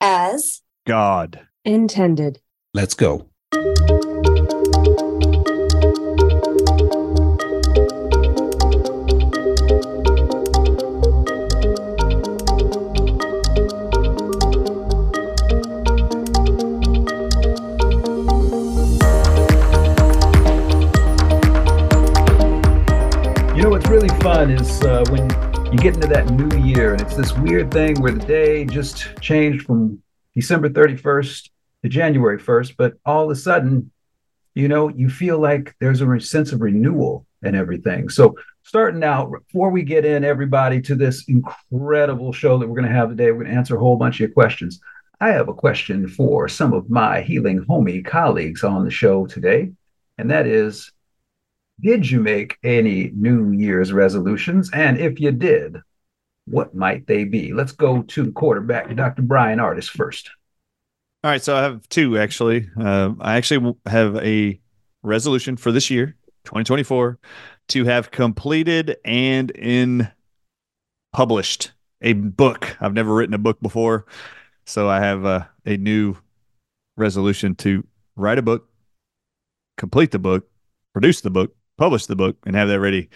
as God intended. Let's go. You know what's really fun is uh, when you get into that new year, and it's this weird thing where the day just changed from December 31st to January 1st, but all of a sudden, you know, you feel like there's a sense of renewal and everything. So, starting out, before we get in, everybody, to this incredible show that we're going to have today, we're going to answer a whole bunch of your questions. I have a question for some of my healing homie colleagues on the show today, and that is did you make any New Year's resolutions? And if you did, what might they be? Let's go to quarterback, Dr. Bryan Ardis first. All right, so I have two actually. Uh, I actually have a resolution for this year, 2024, to have completed and in published a book. I've never written a book before, so I have a, a new resolution to write a book, complete the book, produce the book, publish the book, and have that ready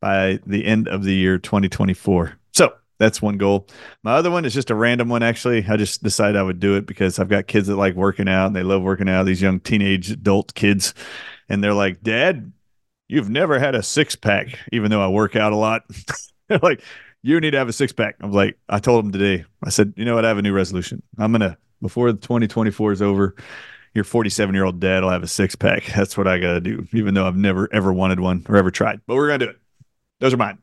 by the end of the year 2024. So that's one goal. My other one is just a random one, actually. I just decided I would do it because I've got kids that like working out and they love working out, these young teenage adult kids. And they're like, Dad, you've never had a six pack, even though I work out a lot. they're like, you need to have a six pack. I'm like, I told them today, I said, you know what? I have a new resolution. I'm going to, before the 2024 is over, your 47 year old dad will have a six pack. That's what I got to do, even though I've never ever wanted one or ever tried. But we're going to do it. Those are mine.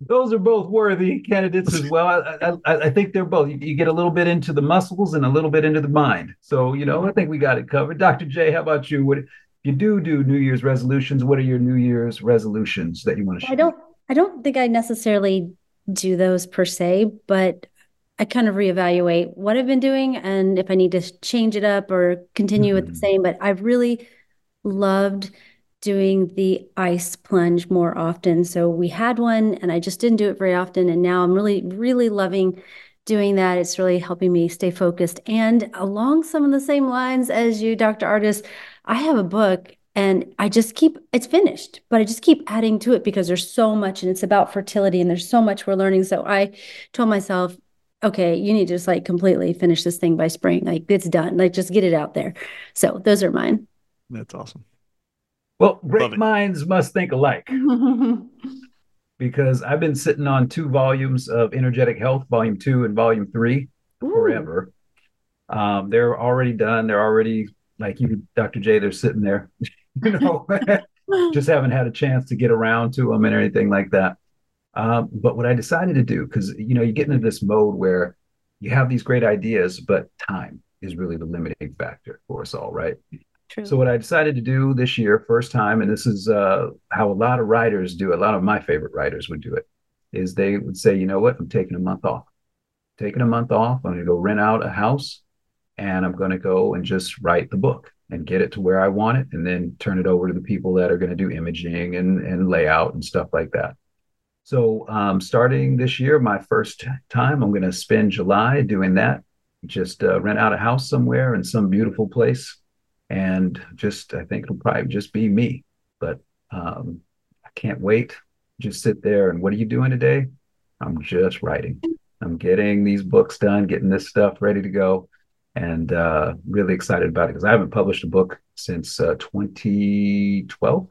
Those are both worthy candidates as well. I, I, I think they're both. You, you get a little bit into the muscles and a little bit into the mind. So, you know, I think we got it covered. Dr. J, how about you? What, if you do do New Year's resolutions, what are your New Year's resolutions that you want to share? I don't I don't think I necessarily do those per se, but I kind of reevaluate what I've been doing and if I need to change it up or continue with the Mhm. same. But I've really loved doing the ice plunge more often. So we had one and I just didn't do it very often. And now I'm really, really loving doing that. It's really helping me stay focused. And along some of the same lines as you, Dr. Ardis, I have a book and I just keep it's finished, but I just keep adding to it because there's so much and it's about fertility and there's so much we're learning. So I told myself, okay, you need to just like completely finish this thing by spring. Like it's done. Like just get it out there. So those are mine. That's awesome. Well, great minds must think alike. because I've been sitting on two volumes of Energetic Health, Volume Two and Volume Three, forever. Um, they're already done. They're already like you, Dr. J. They're sitting there, you know, just haven't had a chance to get around to them and anything like that. Um, but what I decided to do, because you know, you get into this mode where you have these great ideas, but time is really the limiting factor for us all, right? True. So what I decided to do this year, first time, and this is uh, how a lot of writers do it. A lot of my favorite writers would do it, is they would say, you know what, I'm taking a month off. Taking a month off. I'm going to go rent out a house, and I'm going to go and just write the book and get it to where I want it, and then turn it over to the people that are going to do imaging and and layout and stuff like that. So um, starting this year, my first time, I'm going to spend July doing that. Just uh, rent out a house somewhere in some beautiful place and just I think it'll probably just be me. But um, I can't wait. Just sit there and what are you doing today? I'm just writing. I'm getting these books done, getting this stuff ready to go, and uh, really excited about it because I haven't published a book since uh, 2012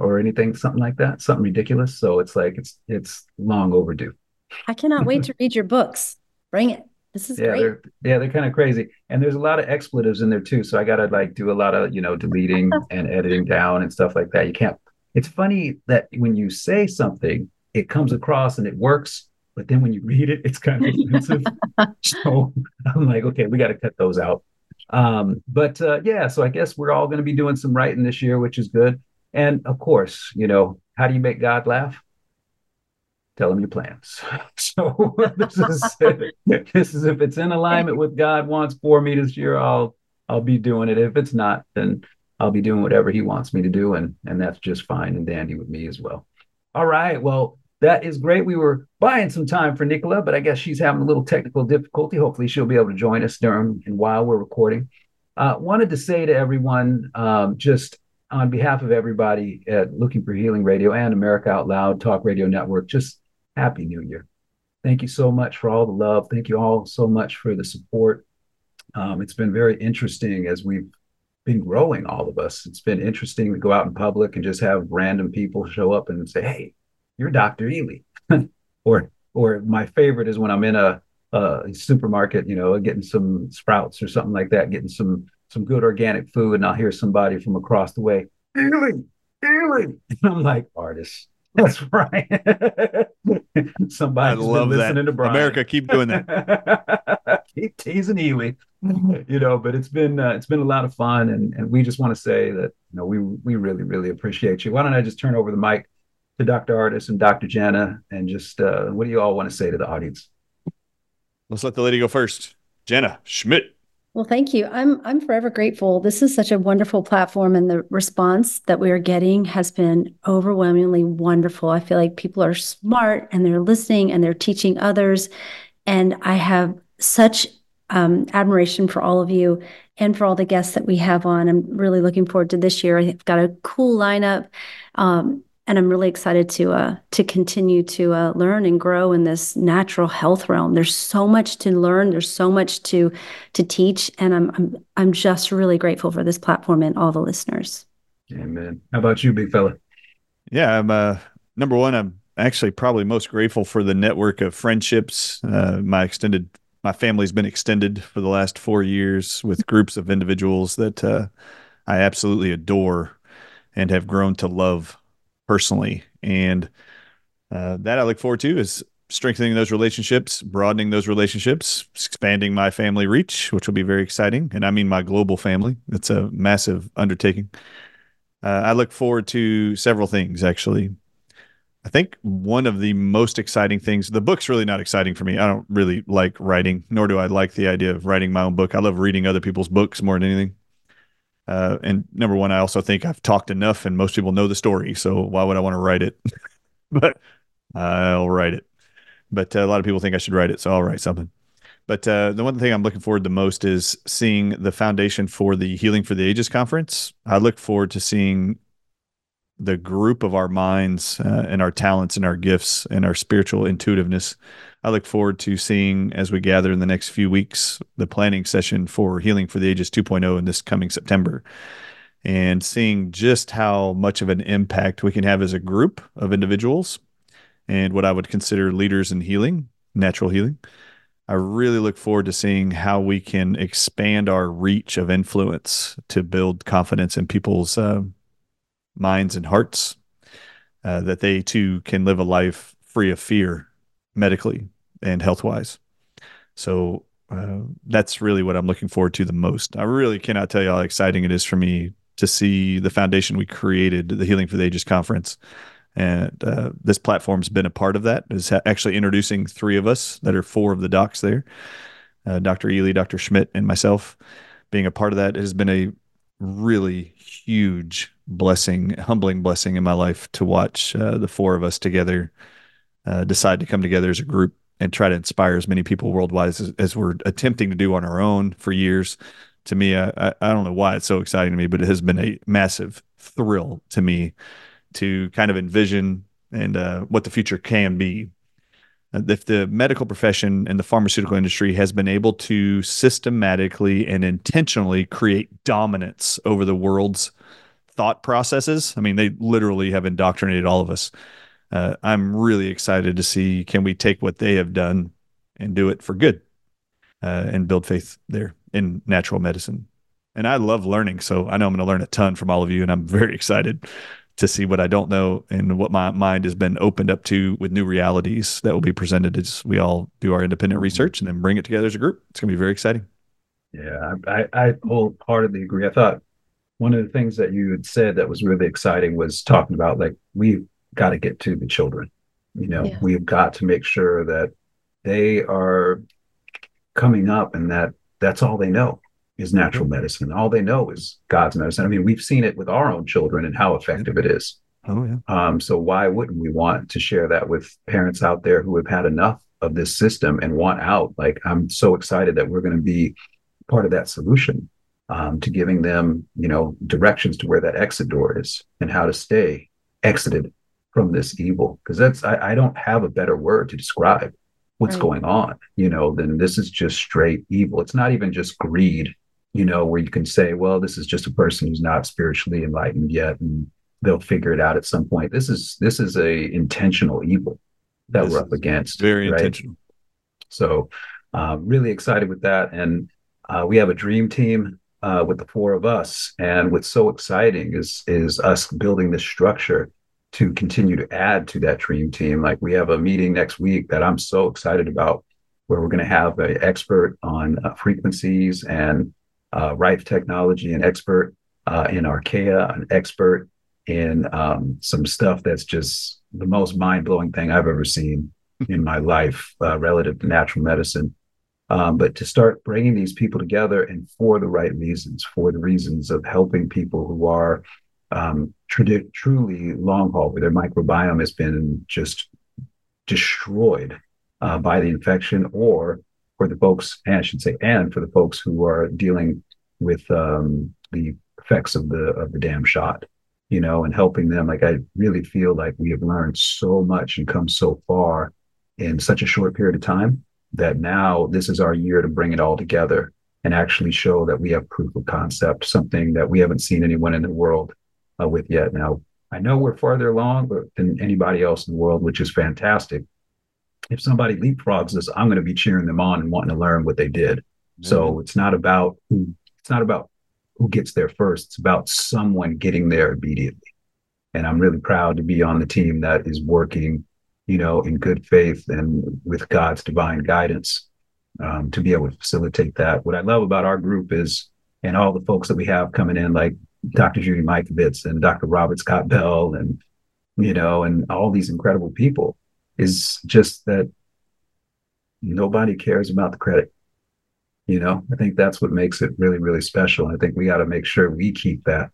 or anything, something like that, something ridiculous. So it's like it's it's long overdue. I cannot wait to read your books. Bring it. This is yeah, great. they're yeah, they're kind of crazy. And there's a lot of expletives in there too. So I gotta like do a lot of, you know, deleting and editing down and stuff like that. You can't it's funny that when you say something, it comes across and it works, but then when you read it, it's kind of offensive. so I'm like, okay, we gotta cut those out. Um, but uh yeah, so I guess we're all gonna be doing some writing this year, which is good. And of course, you know, how do you make God laugh? Tell him your plans. So this is this is if it's in alignment with God wants for me this year, I'll I'll be doing it. If it's not, then I'll be doing whatever he wants me to do, and and that's just fine and dandy with me as well. All right. Well, that is great. We were buying some time for Nichola, but I guess she's having a little technical difficulty. Hopefully, she'll be able to join us during and while we're recording. Uh, wanted to say to everyone, um, just on behalf of everybody at Looking for Healing Radio and America Out Loud Talk Radio Network, just Happy New Year. Thank you so much for all the love. Thank you all so much for the support. Um, it's been very interesting as we've been growing, all of us. It's been interesting to go out in public and just have random people show up and say, "Hey, you're Dr. Ealy," or or my favorite is when I'm in a, a supermarket, you know, getting some sprouts or something like that, getting some some good organic food, and I'll hear somebody from across the way, Ealy, Ealy, and I'm like, artists. That's right. Somebody's I love listening that. to Bryan. America, keep doing that. keep teasing Ealy, you know. But it's been uh, it's been a lot of fun, and and we just want to say that you know we we really really appreciate you. Why don't I just turn over the mic to Dr. Ardis and Dr. Jana, and just uh, what do you all want to say to the audience? Let's let the lady go first. Jana Schmidt. Well, thank you. I'm I'm forever grateful. This is such a wonderful platform and the response that we are getting has been overwhelmingly wonderful. I feel like people are smart and they're listening and they're teaching others and I have such um, admiration for all of you and for all the guests that we have on. I'm really looking forward to this year. I've got a cool lineup. Um, and I'm really excited to uh, to continue to uh, learn and grow in this natural health realm. There's so much to learn. There's so much to to teach, and I'm I'm I'm just really grateful for this platform and all the listeners. Amen. How about you, big fella? Yeah, I'm uh, number one. I'm actually probably most grateful for the network of friendships. Uh, my extended my family's been extended for the last four years with groups of individuals that uh, I absolutely adore and have grown to love personally. And uh, that I look forward to is strengthening those relationships, broadening those relationships, expanding my family reach, which will be very exciting. And I mean my global family. It's a massive undertaking. Uh, I look forward to several things, actually. I think one of the most exciting things, the book's really not exciting for me. I don't really like writing, nor do I like the idea of writing my own book. I love reading other people's books more than anything. Uh, and number one, I also think I've talked enough, and most people know the story. So why would I want to write it? but I'll write it. But uh, a lot of people think I should write it, so I'll write something. But uh, the one thing I'm looking forward the most is seeing the foundation for the Healing for the Ages conference. I look forward to seeing the group of our minds uh, and our talents and our gifts and our spiritual intuitiveness I look forward to seeing as we gather in the next few weeks the planning session for Healing for the Ages 2.0 in this coming September and seeing just how much of an impact we can have as a group of individuals and what I would consider leaders in healing, natural healing. I really look forward to seeing how we can expand our reach of influence to build confidence in people's uh, minds and hearts, uh, that they too can live a life free of fear medically and health wise. So uh, that's really what I'm looking forward to the most. I really cannot tell you how exciting it is for me to see the foundation we created, the Healing for the Ages conference. And uh, this platform's been a part of that. Is actually introducing three of us that are four of the docs there, uh, Dr. Ealy, Dr. Schmidt, and myself. Being a part of that has been a really huge blessing, humbling blessing in my life to watch uh, the four of us together uh, decide to come together as a group and try to inspire as many people worldwide as, as we're attempting to do on our own for years. To me, I, I don't know why it's so exciting to me, but it has been a massive thrill to me to kind of envision and uh, what the future can be. Uh, if the medical profession and the pharmaceutical industry has been able to systematically and intentionally create dominance over the world's thought processes, I mean, they literally have indoctrinated all of us uh, I'm really excited to see can we take what they have done and do it for good uh, and build faith there in natural medicine. And I love learning, so I know I'm going to learn a ton from all of you, and I'm very excited to see what I don't know and what my mind has been opened up to with new realities that will be presented as we all do our independent research and then bring it together as a group. It's going to be very exciting. Yeah, I, I wholeheartedly agree. I thought one of the things that you had said that was really exciting was talking about like we got to get to the children. You know, yeah. we've got to make sure that they are coming up and that that's all they know is natural mm-hmm. medicine. All they know is God's medicine. I mean, we've seen it with our own children and how effective it is. Oh yeah. Um, so why wouldn't we want to share that with parents out there who have had enough of this system and want out? Like I'm so excited that we're going to be part of that solution um, to giving them, you know, directions to where that exit door is and how to stay exited from this evil. Because that's I, I, don't have a better word to describe what's right. going on, you know, then this is just straight evil. It's not even just greed, you know, where you can say, well, this is just a person who's not spiritually enlightened yet and they'll figure it out at some point. This is this is a intentional evil that this we're up against. Very right? intentional. So uh, really excited with that. And uh, we have a dream team uh, with the four of us. And what's so exciting is is us building this structure to continue to add to that dream team. Like we have a meeting next week that I'm so excited about, where we're going to have an expert on uh, frequencies and uh, Rife technology, an expert uh, in Archaea, an expert in um, some stuff that's just the most mind blowing thing I've ever seen in my life uh, relative to natural medicine. Um, but to start bringing these people together and for the right reasons, for the reasons of helping people who are um, tr- truly long haul, where their microbiome has been just destroyed uh, by the infection, or for the folks, and I should say, and for the folks who are dealing with um, the effects of the of the damn shot you know, and helping them. Like I really feel like we have learned so much and come so far in such a short period of time that now this is our year to bring it all together and actually show that we have proof of concept, something that we haven't seen anyone in the world uh, with yet. Now, I know we're farther along than anybody else in the world, which is fantastic. If somebody leapfrogs us, I'm going to be cheering them on and wanting to learn what they did. Mm-hmm. So it's not about who, it's not about who gets there first. It's about someone getting there immediately. And I'm really proud to be on the team that is working, you know, in good faith and with God's divine guidance um, to be able to facilitate that. What I love about our group is, and all the folks that we have coming in, like Dr. Judy Mikovits and Dr. Robert Scott Bell, and you know, and all these incredible people, is just that nobody cares about the credit. You know, I think that's what makes it really, really special. I think we got to make sure we keep that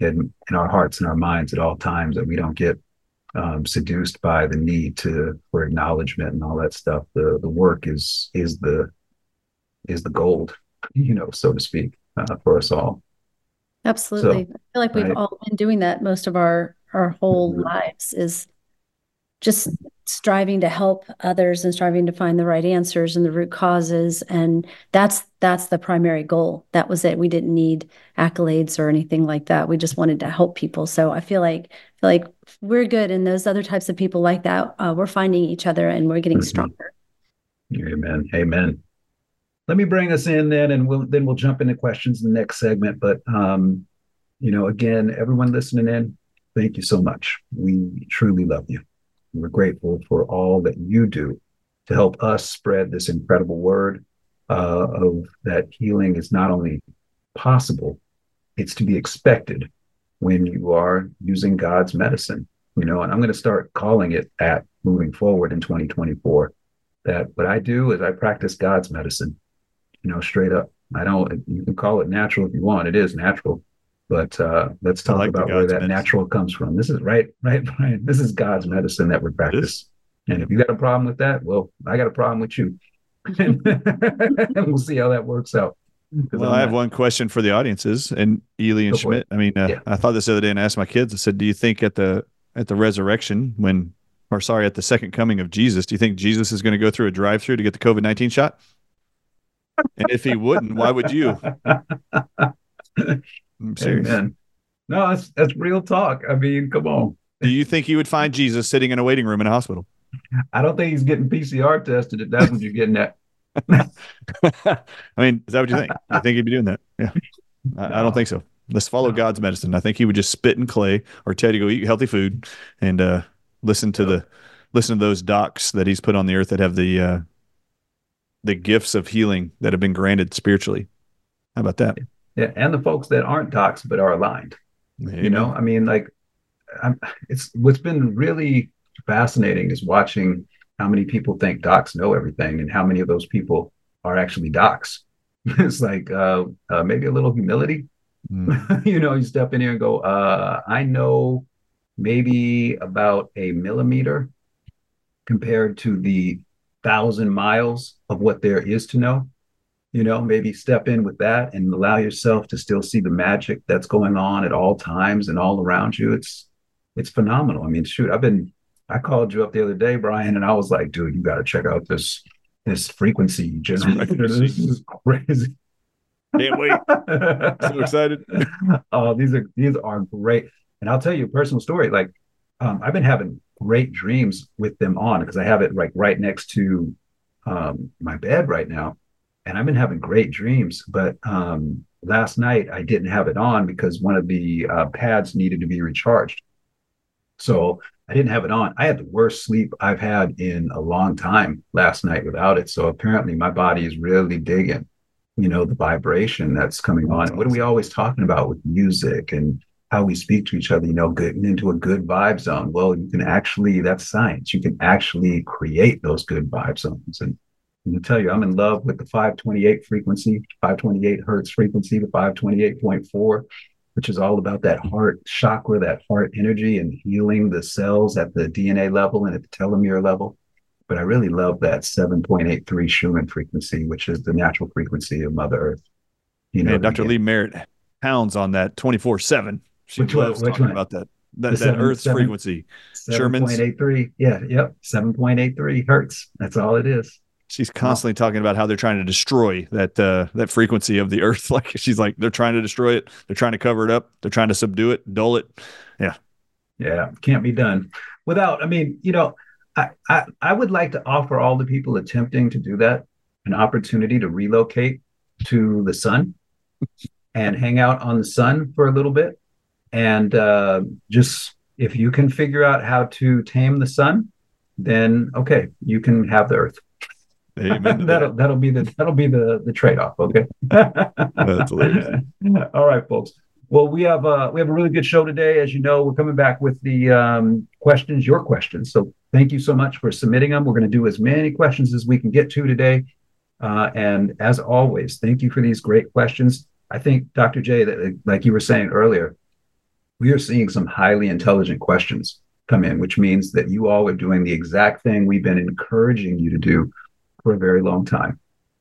in, in our hearts and our minds at all times, that we don't get um, seduced by the need to for acknowledgement and all that stuff. The the work is is the is the gold, you know, so to speak, uh, for us all. Absolutely, so, I feel like we've right. all been doing that most of our our whole mm-hmm. lives. Is just striving to help others and striving to find the right answers and the root causes and that's that's the primary goal that was it we didn't need accolades or anything like that we just wanted to help people so i feel like I feel like we're good and those other types of people like that uh, we're finding each other and we're getting mm-hmm. stronger amen amen let me bring us in then and we'll then we'll jump into questions in the next segment but um you know again everyone listening in thank you so much we truly love you we're grateful for all that you do to help us spread this incredible word uh, of that healing is not only possible, it's to be expected when you are using God's medicine. You know, and I'm going to start calling it that moving forward in 2024. That what I do is I practice God's medicine, you know, straight up. I don't, you can call it natural if you want. It is natural. But uh, let's talk like about where that medicine. natural comes from. This is right, right, Bryan. This is God's medicine that we practice. And if you got a problem with that, well, I got a problem with you. and we'll see how that works out. Well, I'm i have not... one question for the audiences and Ealy and Go Schmidt. I mean, uh, yeah. I thought this the other day and I asked my kids. I said, "Do you think at the at the resurrection, when, or sorry, at the second coming of Jesus, do you think Jesus is going to go through a drive-through to get the COVID nineteen shot? And if he wouldn't, why would you?" I'm serious. Amen. No, that's that's real talk. I mean, come on. Do you think you would find Jesus sitting in a waiting room in a hospital? I don't think he's getting PCR tested. If that's what you're getting at. I mean, is that what you think? You think he'd be doing that? Yeah. I, no. I don't think so. Let's follow no. God's medicine. I think he would just spit in clay or tell you to go eat healthy food and uh, listen to no. the listen to those docs that he's put on the earth that have the uh, the gifts of healing that have been granted spiritually. How about that? yeah, and the folks that aren't docs but are aligned. You know, I mean, like, I'm, it's what's been really fascinating is watching how many people think docs know everything and how many of those people are actually docs. it's like uh, uh, maybe a little humility. Mm. you know, you step in here and go, uh, I know maybe about a millimeter compared to the thousand miles of what there is to know. You know, maybe step in with that and allow yourself to still see the magic that's going on at all times and all around you. It's it's phenomenal. I mean, shoot, I've been I called you up the other day, Bryan, and I was like, dude, you got to check out this this frequency generator. this is crazy. Can't wait. so excited. Oh, these are these are great. And I'll tell you a personal story. Like, um, I've been having great dreams with them on because I have it like right next to um, my bed right now, and I've been having great dreams. But um, last night I didn't have it on because one of the uh, pads needed to be recharged. So I didn't have it on. I had the worst sleep I've had in a long time last night without it. So apparently my body is really digging, you know, the vibration that's coming on. What are we always talking about with music and how we speak to each other, you know, getting into a good vibe zone? Well, you can actually, that's science. You can actually create those good vibe zones. And I can tell you, I'm in love with the 528 frequency, 528 hertz frequency, the 528.4 which is all about that heart chakra, that heart energy, and healing the cells at the DNA level and at the telomere level. But I really love that 7.83 Schumann frequency, which is the natural frequency of Mother Earth. You know, Dr. Lee Merritt pounds on that 24 7. She which loves one, talking one? about that. That, that seven, Earth's seven, frequency. 7.83. Yeah, yep. 7.83 hertz. That's all it is she's constantly talking about how they're trying to destroy that uh, that frequency of the earth like she's like they're trying to destroy it they're trying to cover it up they're trying to subdue it dull it yeah yeah can't be done without i mean you know I, I i would like to offer all the people attempting to do that an opportunity to relocate to the sun and hang out on the sun for a little bit and uh, just if you can figure out how to tame the sun then okay you can have the earth Amen that'll that. that'll be the that'll be the the trade off. Okay. That's hilarious. All right, folks. Well, we have uh we have a really good show today. As you know, we're coming back with the um, questions, your questions. So thank you so much for submitting them. We're going to do as many questions as we can get to today. Uh, and as always, thank you for these great questions. I think, Dr. J, that like you were saying earlier, we are seeing some highly intelligent questions come in, which means that you all are doing the exact thing we've been encouraging you to do for a very long time.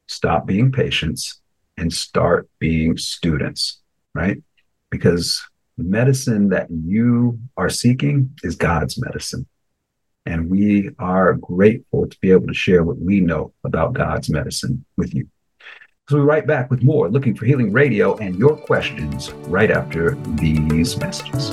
Stop being patients and start being students, right? Because the medicine that you are seeking is God's medicine. And we are grateful to be able to share what we know about God's medicine with you. So we right back with more Looking for Healing Radio and your questions right after these messages.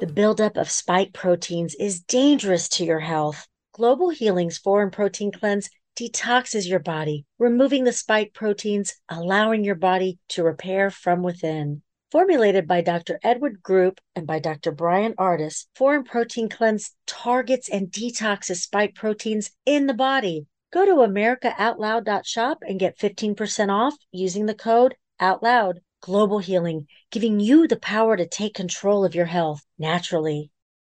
The buildup of spike proteins is dangerous to your health. Global Healing's Foreign Protein Cleanse detoxes your body, removing the spike proteins, allowing your body to repair from within. Formulated by Dr. Edward Group and by Dr. Bryan Ardis, Foreign Protein Cleanse targets and detoxes spike proteins in the body. Go to americaoutloud.shop and get 15% off using the code OUTLOUD. Global Healing, giving you the power to take control of your health naturally.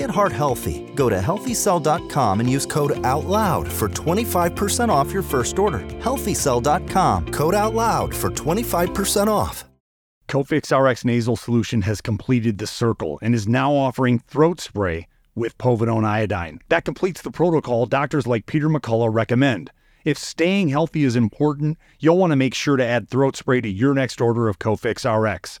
Get heart healthy. Go to healthycell.com and use code OUTLOUD for 25% off your first order. Healthycell.com, code OUTLOUD for 25% off. Cofix RX nasal solution has completed the circle and is now offering throat spray with povidone iodine. That completes the protocol doctors like Peter McCullough recommend. If staying healthy is important, you'll want to make sure to add throat spray to your next order of Cofix RX.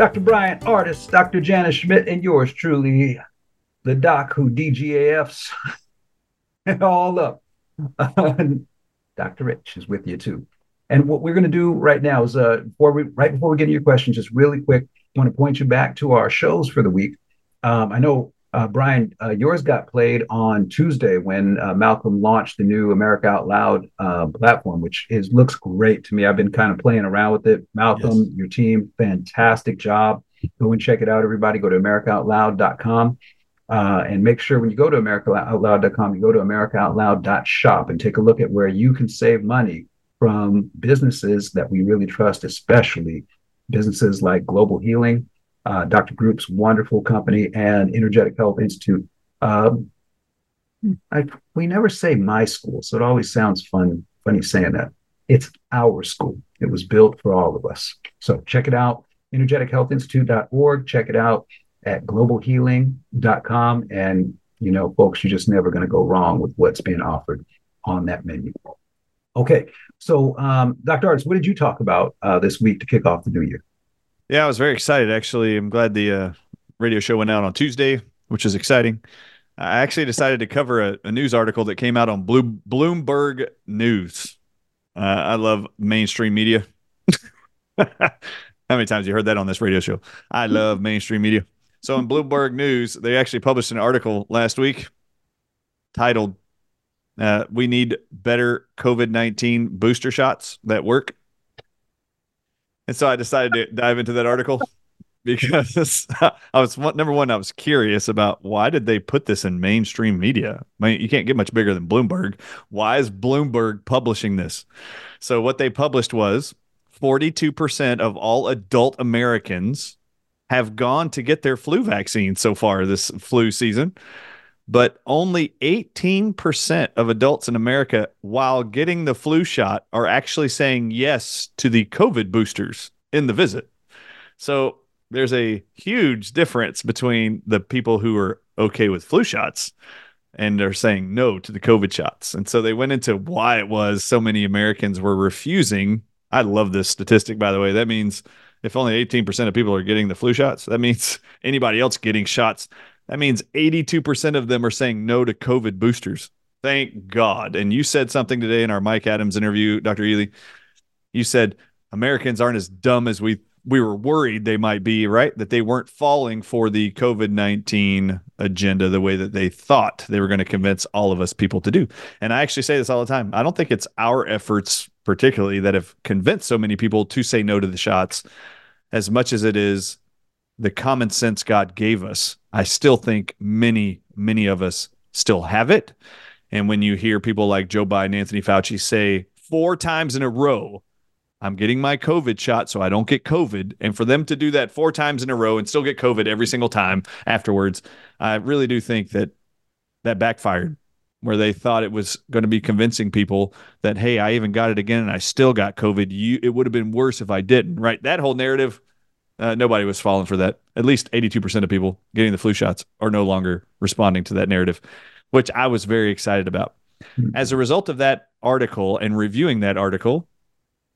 Dr. Bryan Ardis, Dr. Janice Schmidt, and yours truly, the doc who DGAFs and all up. Dr. Rich is with you too. And what we're going to do right now is, uh, before we, right before we get into your questions, just really quick, I want to point you back to our shows for the week. Um, I know, uh, Bryan, uh, yours got played on Tuesday when uh, Malcolm launched the new America Out Loud uh, platform, which is looks great to me. I've been kind of playing around with it. Malcolm, yes. your team, fantastic job. Go and check it out, everybody. Go to AmericaOutloud.com. Uh, and make sure when you go to AmericaOutloud.com, you go to AmericaOutloud.shop and take a look at where you can save money from businesses that we really trust, especially businesses like Global Healing, uh, Dr. Group's wonderful company, and Energetic Health Institute. Um, I, we never say my school, so it always sounds fun, funny saying that. It's our school. It was built for all of us. So check it out, energetichealthinstitute.org. Check it out at globalhealing.com. And, you know, folks, you're just never going to go wrong with what's being offered on that menu. Okay, so um, Dr. Ardis, what did you talk about uh, this week to kick off the new year? Yeah, I was very excited. Actually, I'm glad the uh, radio show went out on Tuesday, which is exciting. I actually decided to cover a, a news article that came out on Blue, Bloomberg News. Uh, I love mainstream media. How many times you heard that on this radio show? I love mainstream media. So in Bloomberg News, they actually published an article last week titled uh, we need better COVID 19 booster shots that work. And so I decided to dive into that article because I was number one, I was curious about why did they put this in mainstream media? I mean, you can't get much bigger than Bloomberg. Why is Bloomberg publishing this? So what they published was 42% of all adult Americans have gone to get their flu vaccine so far this flu season but only 18% of adults in America, while getting the flu shot, are actually saying yes to the COVID boosters in the visit. So there's a huge difference between the people who are okay with flu shots and are saying no to the COVID shots. And so they went into why it was so many Americans were refusing. I love this statistic, by the way. That means if only 18% of people are getting the flu shots, that means anybody else getting shots that means 82% of them are saying no to COVID boosters. Thank God. And you said something today in our Mike Adams interview, Dr. Ealy. You said Americans aren't as dumb as we we were worried they might be, right? That they weren't falling for the COVID 19 agenda the way that they thought they were going to convince all of us people to do. And I actually say this all the time. I don't think it's our efforts, particularly, that have convinced so many people to say no to the shots as much as it is the common sense God gave us I still think many, many of us still have it. And when you hear people like Joe Biden, Anthony Fauci say four times in a row, I'm getting my COVID shot so I don't get COVID. And for them to do that four times in a row and still get COVID every single time afterwards, I really do think that that backfired where they thought it was going to be convincing people that, hey, I even got it again and I still got COVID. You, it would have been worse if I didn't, right? That whole narrative uh, nobody was falling for that. At least 82% of people getting the flu shots are no longer responding to that narrative, which I was very excited about. Mm-hmm. As a result of that article and reviewing that article,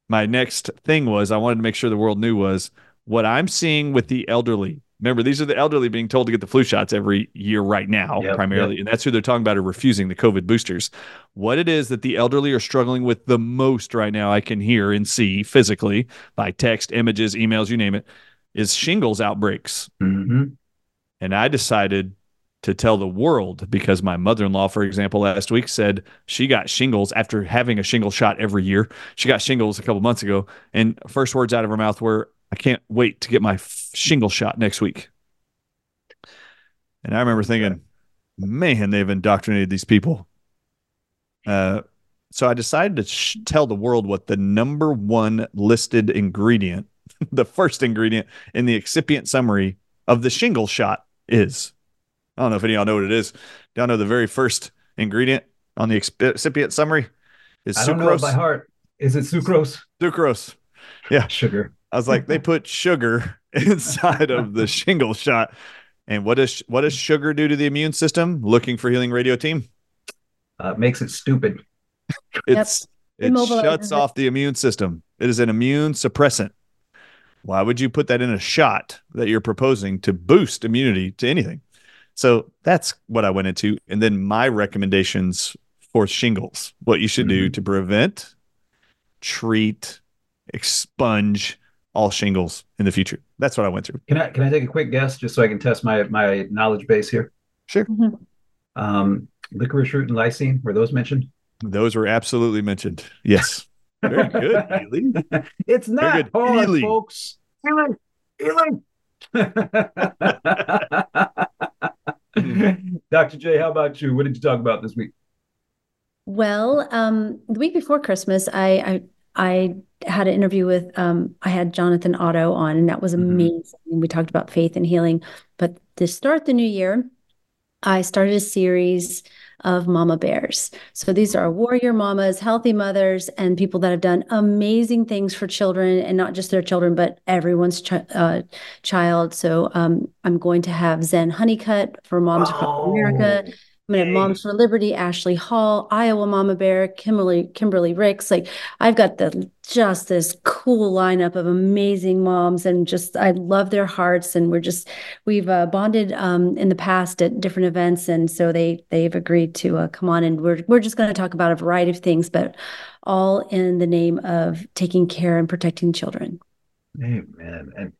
my next thing was I wanted to make sure the world knew was what I'm seeing with the elderly. Remember, these are the elderly being told to get the flu shots every year right now, yep, primarily. Yep. And that's who they're talking about are refusing the COVID boosters. What it is that the elderly are struggling with the most right now, I can hear and see physically by text, images, emails, you name it, is shingles outbreaks. Mm-hmm. And I decided to tell the world because my mother in law, for example, last week said she got shingles after having a shingle shot every year. She got shingles a couple months ago. And first words out of her mouth were, I can't wait to get my f- shingle shot next week. And I remember thinking, man, they've indoctrinated these people. Uh, so I decided to sh- tell the world what the number one listed ingredient the first ingredient in the excipient summary of the shingle shot is. I don't know if any of y'all know what it is. Do y'all know the very first ingredient on the excipient summary is I don't know it by heart. Is it sucrose? Sucrose. Yeah. Sugar. I was like, they put sugar inside of the shingle shot. And what does what does sugar do to the immune system? Looking for healing radio team. Uh, makes it stupid. It's yep. it shuts off the immune system. It is an immune suppressant. Why would you put that in a shot that you're proposing to boost immunity to anything? So that's what I went into. And then my recommendations for shingles, what you should mm-hmm. do to prevent, treat, expunge all shingles in the future. That's what I went through. Can I can I take a quick guess just so I can test my my knowledge base here? Sure. Mhm. Um, licorice root and lysine were those mentioned? Those were absolutely mentioned. Yes. Very good, Healy. it's not good. hard, Healing. folks. Healing, healing. Dr. J, how about you? What did you talk about this week? Well, um, the week before Christmas, I I, I had an interview with um, I had Jonathan Otto on, and that was Mhm. amazing. We talked about faith and healing. But to start the new year, I started a series of mama bears. So these are warrior mamas, healthy mothers, and people that have done amazing things for children, and not just their children, but everyone's chi- uh, child. So um, I'm going to have Zen Honeycutt for Moms Across America. I'm gonna have. Moms for Liberty, Ashley Hall, Iowa Mama Bear, Kimberly Kimberly Ricks. Like I've got the just this cool lineup of amazing moms, and just I love their hearts. And we're just we've uh, bonded um, in the past at different events, and so they they've agreed to uh, come on, and we're we're just going to talk about a variety of things, but all in the name of taking care and protecting children. Amen. And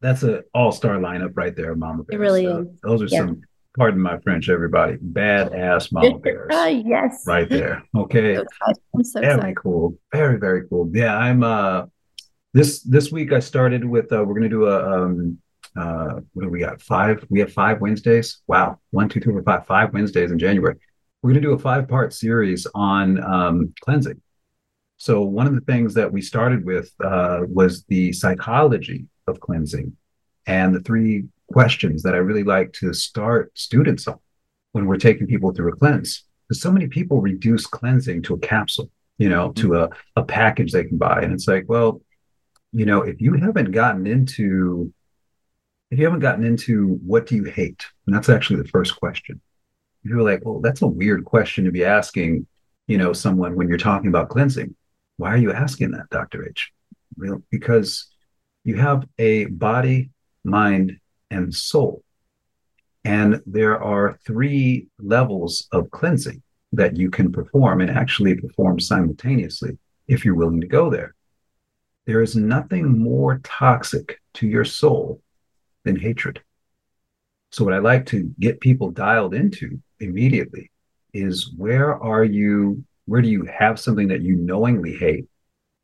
that's an all-star lineup right there, Mama Bears. really Uh, is. those are Yeah. some, pardon my French, everybody, badass Mama Bears Ah, yes, right there. Okay. I'm so Very excited. cool. Very, very cool. Yeah, I'm uh this this week I started with uh we're gonna do a um uh what do we got? Five we have five Wednesdays. Wow. One, two, three, four, five, five Wednesdays in January. We're gonna do a five-part series on um cleansing. So one of the things that we started with uh was the psychology of cleansing and the three questions that I really like to start students on when we're taking people through a cleanse. Because so many people reduce cleansing to a capsule you know, to a, a package they can buy. And it's like, well, you know, if you haven't gotten into if you haven't gotten into what do you hate? And that's actually the first question. You're like, well, that's a weird question to be asking, you know, someone when you're talking about cleansing. Why are you asking that, Dr. H? Because you have a body, mind, and soul. And there are three levels of cleansing that you can perform and actually perform simultaneously if you're willing to go there. There is nothing more toxic to your soul than hatred. So, what I like to get people dialed into immediately is where are you, where do you have something that you knowingly hate?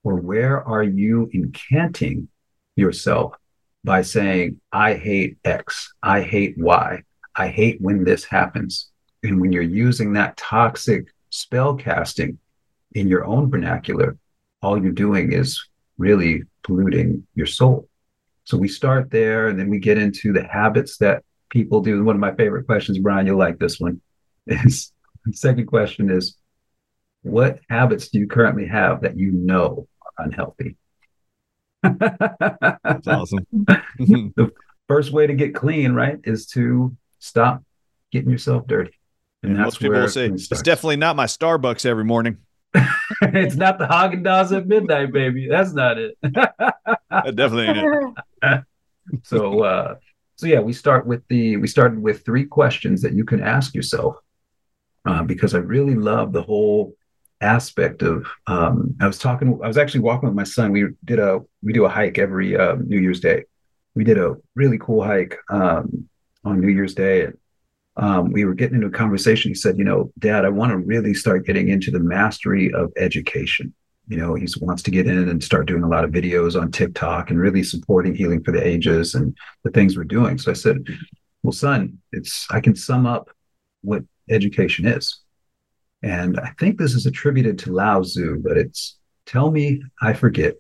Or where are you incanting yourself by saying, I hate X, I hate Y, I hate when this happens? And when you're using that toxic spell casting in your own vernacular, all you're doing is really polluting your soul. So we start there and then we get into the habits that people do. And One of my favorite questions, Bryan, you'll like this one. Is the second question is what habits do you currently have that you know are unhealthy? That's awesome. the first way to get clean, right, is to stop getting yourself dirty. And that's Most people will say it's definitely not my Starbucks every morning. it's not the Haagen Dazs at midnight, baby. That's not it. That definitely ain't it. so, uh, so yeah, we start with the we started with three questions that you can ask yourself, uh, because I really love the whole aspect of. Um, I was talking. I was actually walking with my son. We did a we do a hike every uh, New Year's Day. We did a really cool hike um, on New Year's Day, and um, we were getting into a conversation. He said, "You know, Dad, I want to really start getting into the mastery of education." You know, he wants to get in and start doing a lot of videos on TikTok and really supporting healing for the ages and the things we're doing. So I said, "Well, son, it's I can sum up what education is." And I think this is attributed to Lao Tzu, but it's tell me I forget,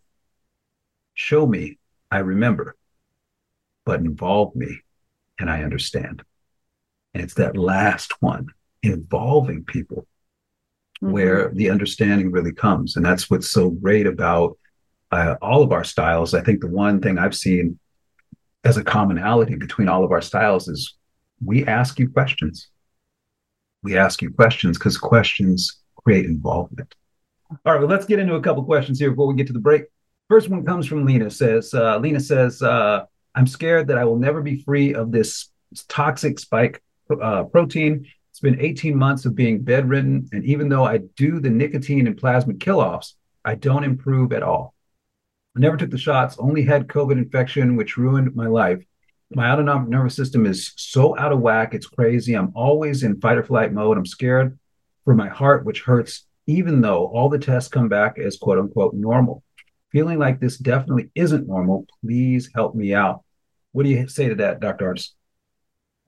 show me I remember, but involve me and I understand. And it's that last one, involving people, where the understanding really comes. And that's what's so great about uh, all of our styles. I think the one thing I've seen as a commonality between all of our styles is we ask you questions. We ask you questions because questions create involvement. All right, well, let's get into a couple questions here before we get to the break. First one comes from Lena. Says uh, Lena says, uh, "I'm scared that I will never be free of this toxic spike uh, protein. It's been 18 months of being bedridden, and even though I do the nicotine and plasma kill-offs, I don't improve at all. I never took the shots, only had COVID infection, which ruined my life. My autonomic nervous system is so out of whack. It's crazy. I'm always in fight or flight mode. I'm scared for my heart, which hurts, even though all the tests come back as quote unquote normal. Feeling like this definitely isn't normal. Please help me out. What do you say to that, Dr. Ardis?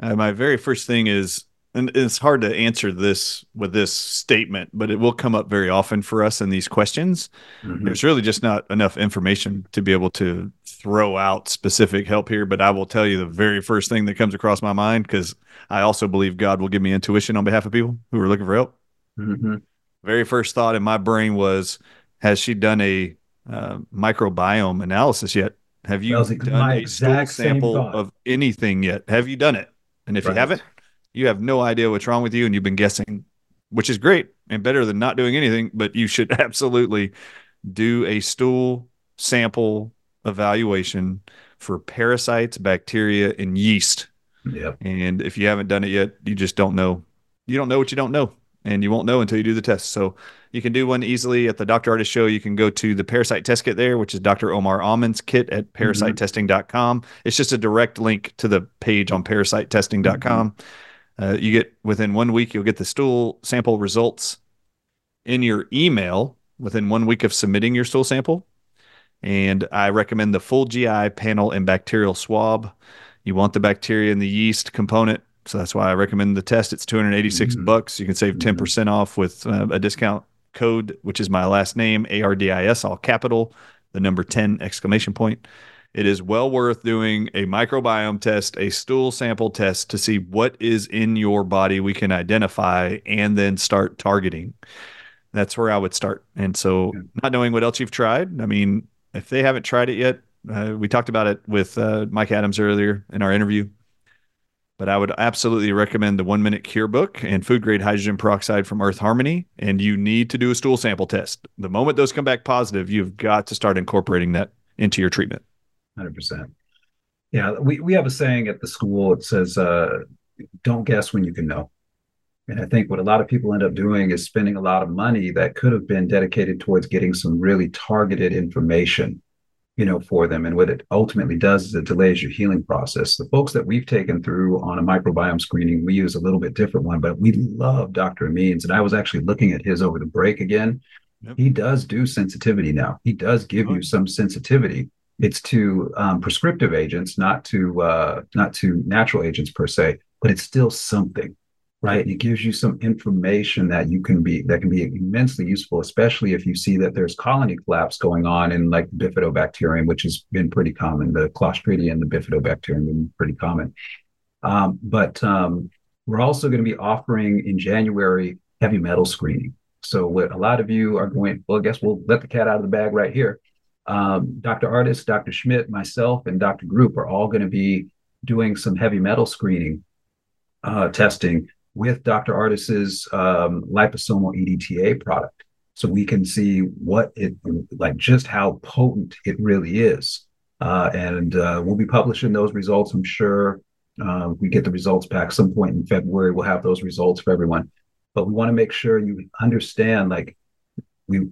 Uh, my very first thing is and it's hard to answer this with this statement, but it will come up very often for us in these questions. Mm-hmm. There's really just not enough information to be able to throw out specific help here. But I will tell you the very first thing that comes across my mind because I also believe God will give me intuition on behalf of people who are looking for help. Mm-hmm. Very first thought in my brain was, has she done a uh, microbiome analysis yet? Have you done a stool sample of anything yet? Have you done it? And if right. you haven't, you have no idea what's wrong with you and you've been guessing, which is great and better than not doing anything. But you should absolutely do a stool sample evaluation for parasites, bacteria, and yeast. Yep. And if you haven't done it yet, you just don't know. You don't know what you don't know, and you won't know until you do the test. So you can do one easily at the Dr. Ardis Show. You can go to the parasite test kit there, which is Dr. Omar Amin's kit at mm-hmm. parasitetesting.com. It's just a direct link to the page on parasitetesting.com. Mm-hmm. Uh, you get within one week, you'll get the stool sample results in your email within one week of submitting your stool sample. And I recommend the full GI panel and bacterial swab. You want the bacteria and the yeast component. So that's why I recommend the test. It's 286 mm-hmm. bucks. You can save 10% mm-hmm. off with uh, a discount code, which is my last name, ARDIS, all capital, the number 10 exclamation point it is well worth doing a microbiome test, a stool sample test to see what is in your body we can identify and then start targeting. That's where I would start. And so, not knowing what else you've tried, I mean, if they haven't tried it yet, uh, we talked about it with uh, Mike Adams earlier in our interview. But I would absolutely recommend the one minute cure book and food grade hydrogen peroxide from Earth Harmony. And you need to do a stool sample test. The moment those come back positive, you've got to start incorporating that into your treatment. Hundred percent. Yeah, we we have a saying at the school. It says, uh, "Don't guess when you can know." And I think what a lot of people end up doing is spending a lot of money that could have been dedicated towards getting some really targeted information, you know, for them. And what it ultimately does is it delays your healing process. The folks that we've taken through on a microbiome screening, we use a little bit different one, but we love Dr. Amin's. And I was actually looking at his over the break again. Yep. He does do sensitivity now. He does give oh. you some sensitivity it's to um, prescriptive agents, not to uh, not to natural agents per se, but it's still something, right? And It gives you some information that you can be that can be immensely useful, especially if you see that there's colony collapse going on in like bifidobacterium, which has been pretty common. The Clostridium and the bifidobacterium been pretty common. Um, but um, we're also going to be offering in January heavy metal screening. So what a lot of you are going, well, I guess we'll let the cat out of the bag right here um, Dr. Ardis, Dr. Schmidt, myself, and Dr. Group are all going to be doing some heavy metal screening uh, testing with Dr. Ardis's um, liposomal EDTA product. So we can see what it, like just how potent it really is. Uh, and uh, we'll be publishing those results, I'm sure. Uh, we get the results back some point in February. We'll have those results for everyone. But we want to make sure you understand, like, we,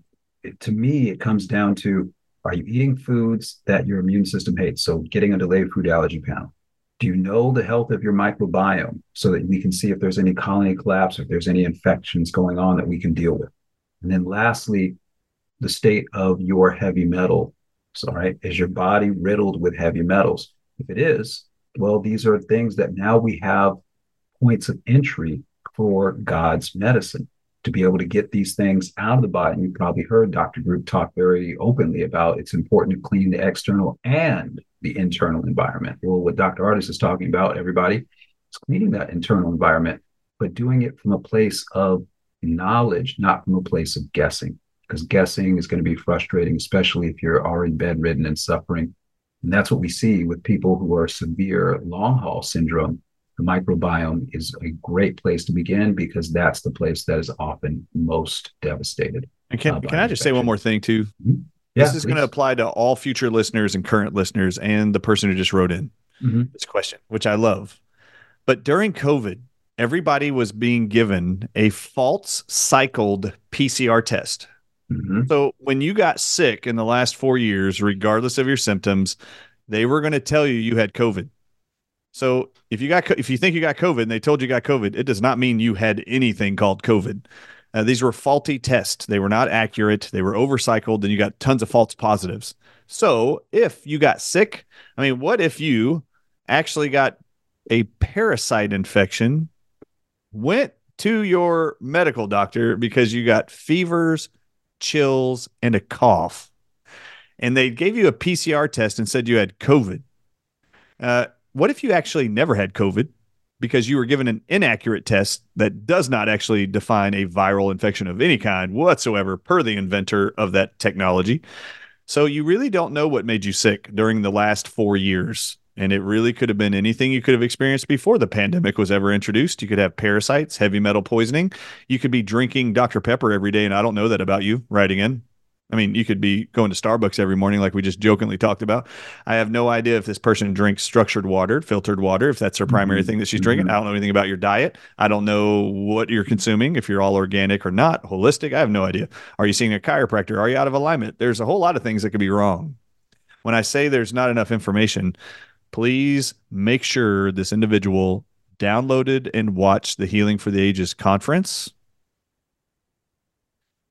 to me, it comes down to are you eating foods that your immune system hates? So getting a delayed food allergy panel. Do you know the health of your microbiome so that we can see if there's any colony collapse, if there's any infections going on that we can deal with? And then lastly, the state of your heavy metal. So, right, is your body riddled with heavy metals? If it is, well, these are things that now we have points of entry for God's medicine to be able to get these things out of the body. And you probably heard Dr. Group talk very openly about it's important to clean the external and the internal environment. Well, what Dr. Ardis is talking about, everybody, is cleaning that internal environment, but doing it from a place of knowledge, not from a place of guessing. Because guessing is going to be frustrating, especially if you're already bedridden and suffering. And that's what we see with people who are severe long haul syndrome the microbiome is a great place to begin because that's the place that is often most devastated. And can, uh, can I just say one more thing too? Mm-hmm. Yeah, this is going to apply to all future listeners and current listeners and the person who just wrote in mm-hmm. this question, which I love. But during COVID, everybody was being given a false cycled PCR test. Mm-hmm. So when you got sick in the last four years, regardless of your symptoms, they were going to tell you you had COVID. So if you got if you think you got COVID and they told you got COVID, it does not mean you had anything called COVID. Uh, these were faulty tests. They were not accurate. They were overcycled, and you got tons of false positives. So if you got sick, I mean, what if you actually got a parasite infection, went to your medical doctor because you got fevers, chills, and a cough, and they gave you a PCR test and said you had COVID? Uh, what if you actually never had COVID? because you were given an inaccurate test that does not actually define a viral infection of any kind whatsoever, per the inventor of that technology. So you really don't know what made you sick during the last four years. And it really could have been anything you could have experienced before the pandemic was ever introduced. You could have parasites, heavy metal poisoning. You could be drinking Dr. Pepper every day. And I don't know that about you writing in. I mean, you could be going to Starbucks every morning, like we just jokingly talked about. I have no idea if this person drinks structured water, filtered water, if that's her primary mm-hmm. thing that she's drinking. Mm-hmm. I don't know anything about your diet. I don't know what you're consuming, if you're all organic or not, holistic. I have no idea. Are you seeing a chiropractor? Are you out of alignment? There's a whole lot of things that could be wrong. When I say there's not enough information, please make sure this individual downloaded and watched the Healing for the Ages conference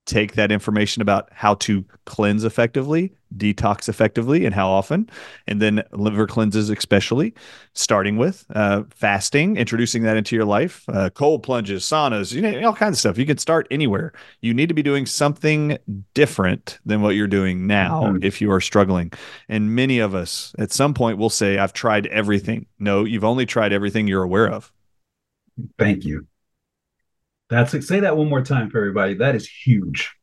take that information about how to cleanse effectively, detox effectively, and how often, and then liver cleanses, especially starting with uh, fasting, introducing that into your life, uh, cold plunges, saunas, you know, all kinds of stuff. You can start anywhere. You need to be doing something different than what you're doing now mm-hmm. if you are struggling. And many of us at some point will say, I've tried everything. No, you've only tried everything you're aware of. Thank you. That's say that one more time for everybody. That is huge.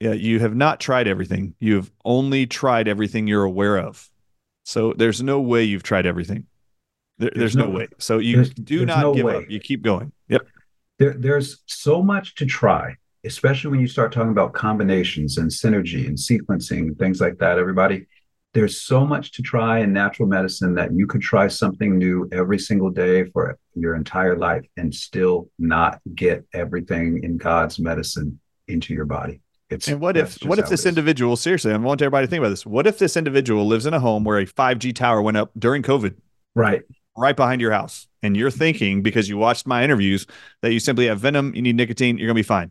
Yeah, you have not tried everything. You've only tried everything you're aware of. So there's no way you've tried everything. There, there's, there's no, no, way. So you there's, do there's not no give way. up. You keep going. Yep. There, there's so much to try, especially when you start talking about combinations and synergy and sequencing and things like that. Everybody, there's so much to try in natural medicine that you could try something new every single day for your entire life and still not get everything in God's medicine into your body. It's, and what if what if this individual seriously? I want everybody to think about this. What if this individual lives in a home where a 5G tower went up during COVID? Right. Right behind your house. And you're thinking because you watched my interviews that you simply have venom, you need nicotine, you're gonna be fine.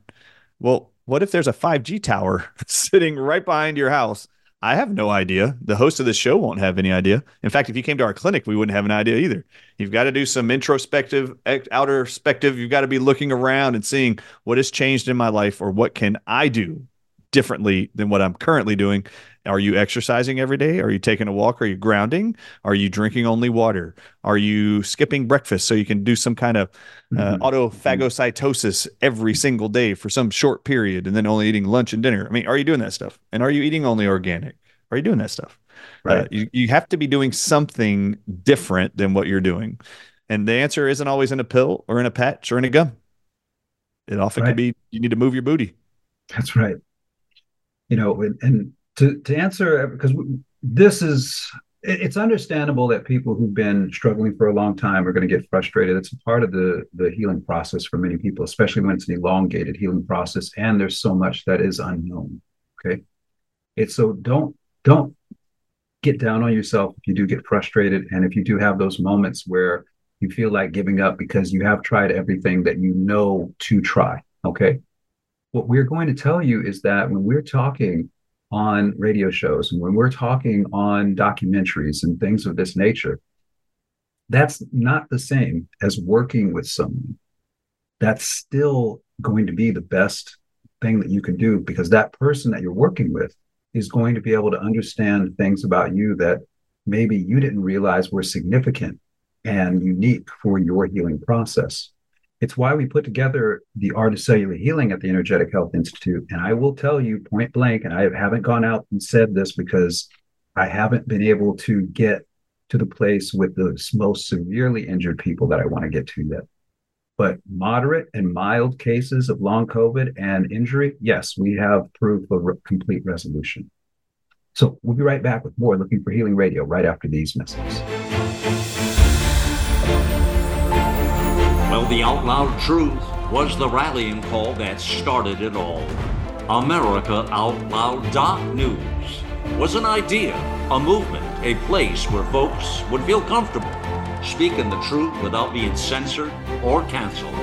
Well, what if there's a 5G tower sitting right behind your house I have no idea. The host of this show won't have any idea. In fact, if you came to our clinic, we wouldn't have an idea either. You've got to do some introspective, outer perspective. You've got to be looking around and seeing what has changed in my life or what can I do differently than what I'm currently doing. Are you exercising every day? Are you taking a walk? Are you grounding? Are you drinking only water? Are you skipping breakfast so you can do some kind of uh, mm-hmm. autophagocytosis every single day for some short period and then only eating lunch and dinner? I mean, are you doing that stuff? And are you eating only organic? Are you doing that stuff? Uh, right. Uh, you, you have to be doing something different than what you're doing. And the answer isn't always in a pill or in a patch or in a gum. It often right. could be you need to move your booty. That's right you know, and, and to to answer because this is it's understandable that people who've been struggling for a long time are going to get frustrated. It's a part of the the healing process for many people, especially when it's an elongated healing process and there's so much that is unknown. Okay, it's so don't don't get down on yourself if you do get frustrated and if you do have those moments where you feel like giving up because you have tried everything that you know to try. Okay, what we're going to tell you is that when we're talking on radio shows and when we're talking on documentaries and things of this nature, that's not the same as working with someone. That's still going to be the best thing that you can do because that person that you're working with is going to be able to understand things about you that maybe you didn't realize were significant and unique for your healing process. It's why we put together the art of cellular healing at the Energetic Health Institute. And I will tell you point blank, and I haven't gone out and said this because I haven't been able to get to the place with the most severely injured people that I want to get to yet. But moderate and mild cases of long COVID and injury, yes, we have proof of re- complete resolution. So we'll be right back with more Looking for Healing Radio right after these messages. The out loud truth was the rallying call that started it all. AmericaOutloud.news was an idea, a movement, a place where folks would feel comfortable speaking the truth without being censored or canceled.